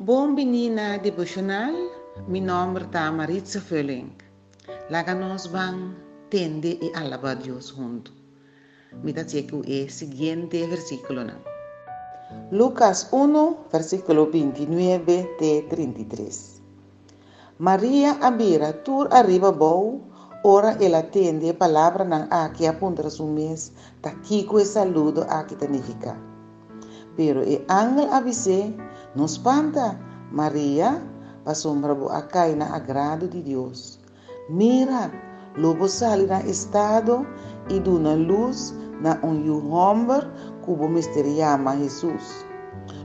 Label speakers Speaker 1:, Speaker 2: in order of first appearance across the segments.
Speaker 1: Bom menina devocional, mi nombre está Maritza Fölling. Láganos van tende e y alaba Dios junto. Mira checo el siguiente versículo. Lucas 1, versículo 29 de 33. María abira tur arriba bou, ora el atende palabra nan a que apunta su mes, taquico y saludo a que tanifica. Pero e angel avise, não espanta, Maria, pasombra bo acai na agrado de Deus. Mira, lobo sali na estado e duna luz na um homem cubo misteriama Jesus.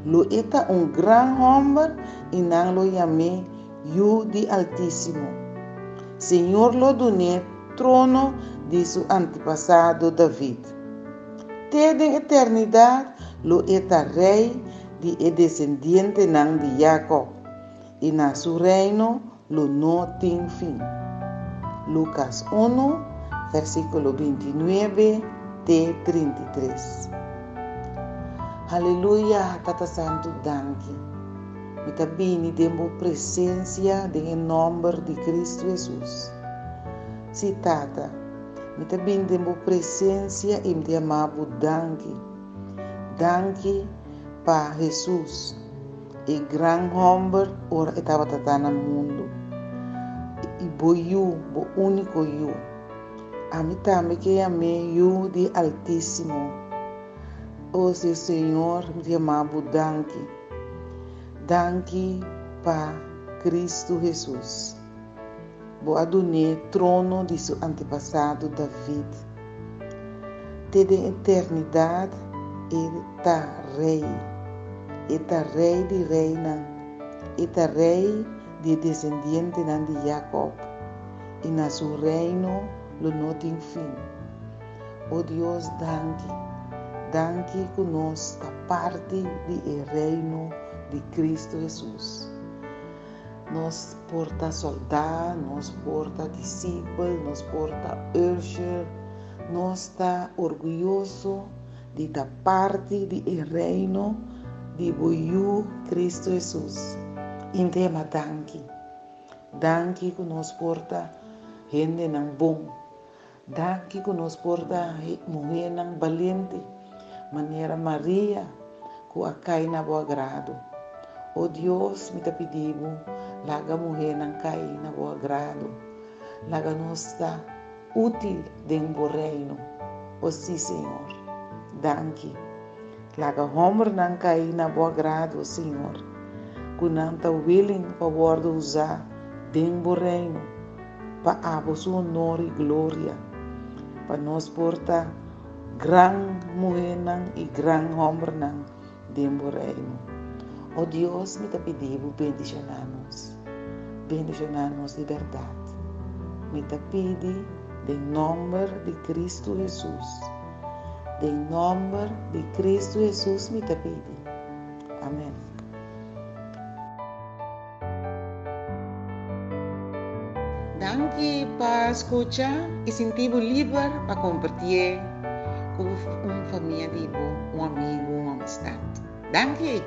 Speaker 1: Lo eta um gran homem e não lo yame yu di Altíssimo. Senhor lo dune trono de seu antepassado David. Tede eternidade lo eta rei de descendiente nang de Jacob e na su reino lo no tem fim. Lucas 1, versículo 29 de 33. Aleluia, Tata Santo, danke. Mita bini demo presença de nome de Cristo Jesus. Si Tata, mita bini demo presença e me amabo danke. Danke para Jesus, e gran homem ora estava tratando no mundo. E boiu, bo único eu. A mim também que amei eu de Altíssimo. O seu Senhor me amava danke. Danke para Cristo Jesus. Bo adonai trono de seu antepassado David. Desde a eternidade, ele está rei eta rei de reina, eta rei de descendiente de Jacob, e na seu reino lo não tem fim. Oh Deus, danke, danke conosco a parte do reino de Cristo Jesus. Nos porta soldado, nos porta discípulo, nos porta urger, nos está orgulhoso de da parte do reino de Boiú Cristo Jesus. Intema danke. Danke que nos porta gente não bom. Danke que nos porta mulher não valente. Maneira Maria, que a cai na boa grado. Oh Deus, me te pedimos, laga mulher não cai na boa grado. Laga nos está útil dentro do reino. Oh sim, Senhor. Danke. Laga homer nang kai na boa grado, Senhor. Kunang ta willing favor de usar den bo reino pa su honor e glória. Pa nos porta gran mulher nang e gran homer nang den bo reino. Oh Deus, me te pedimos bendicionarnos. Bendicionarnos de verdade. Me te pedi de nome de Cristo Jesus. Em nome de Cristo Jesus me te pedi. Amém. Danke para escuchar e sentir livre para compartilhar com uma família, um amigo, uma amistade. Danke.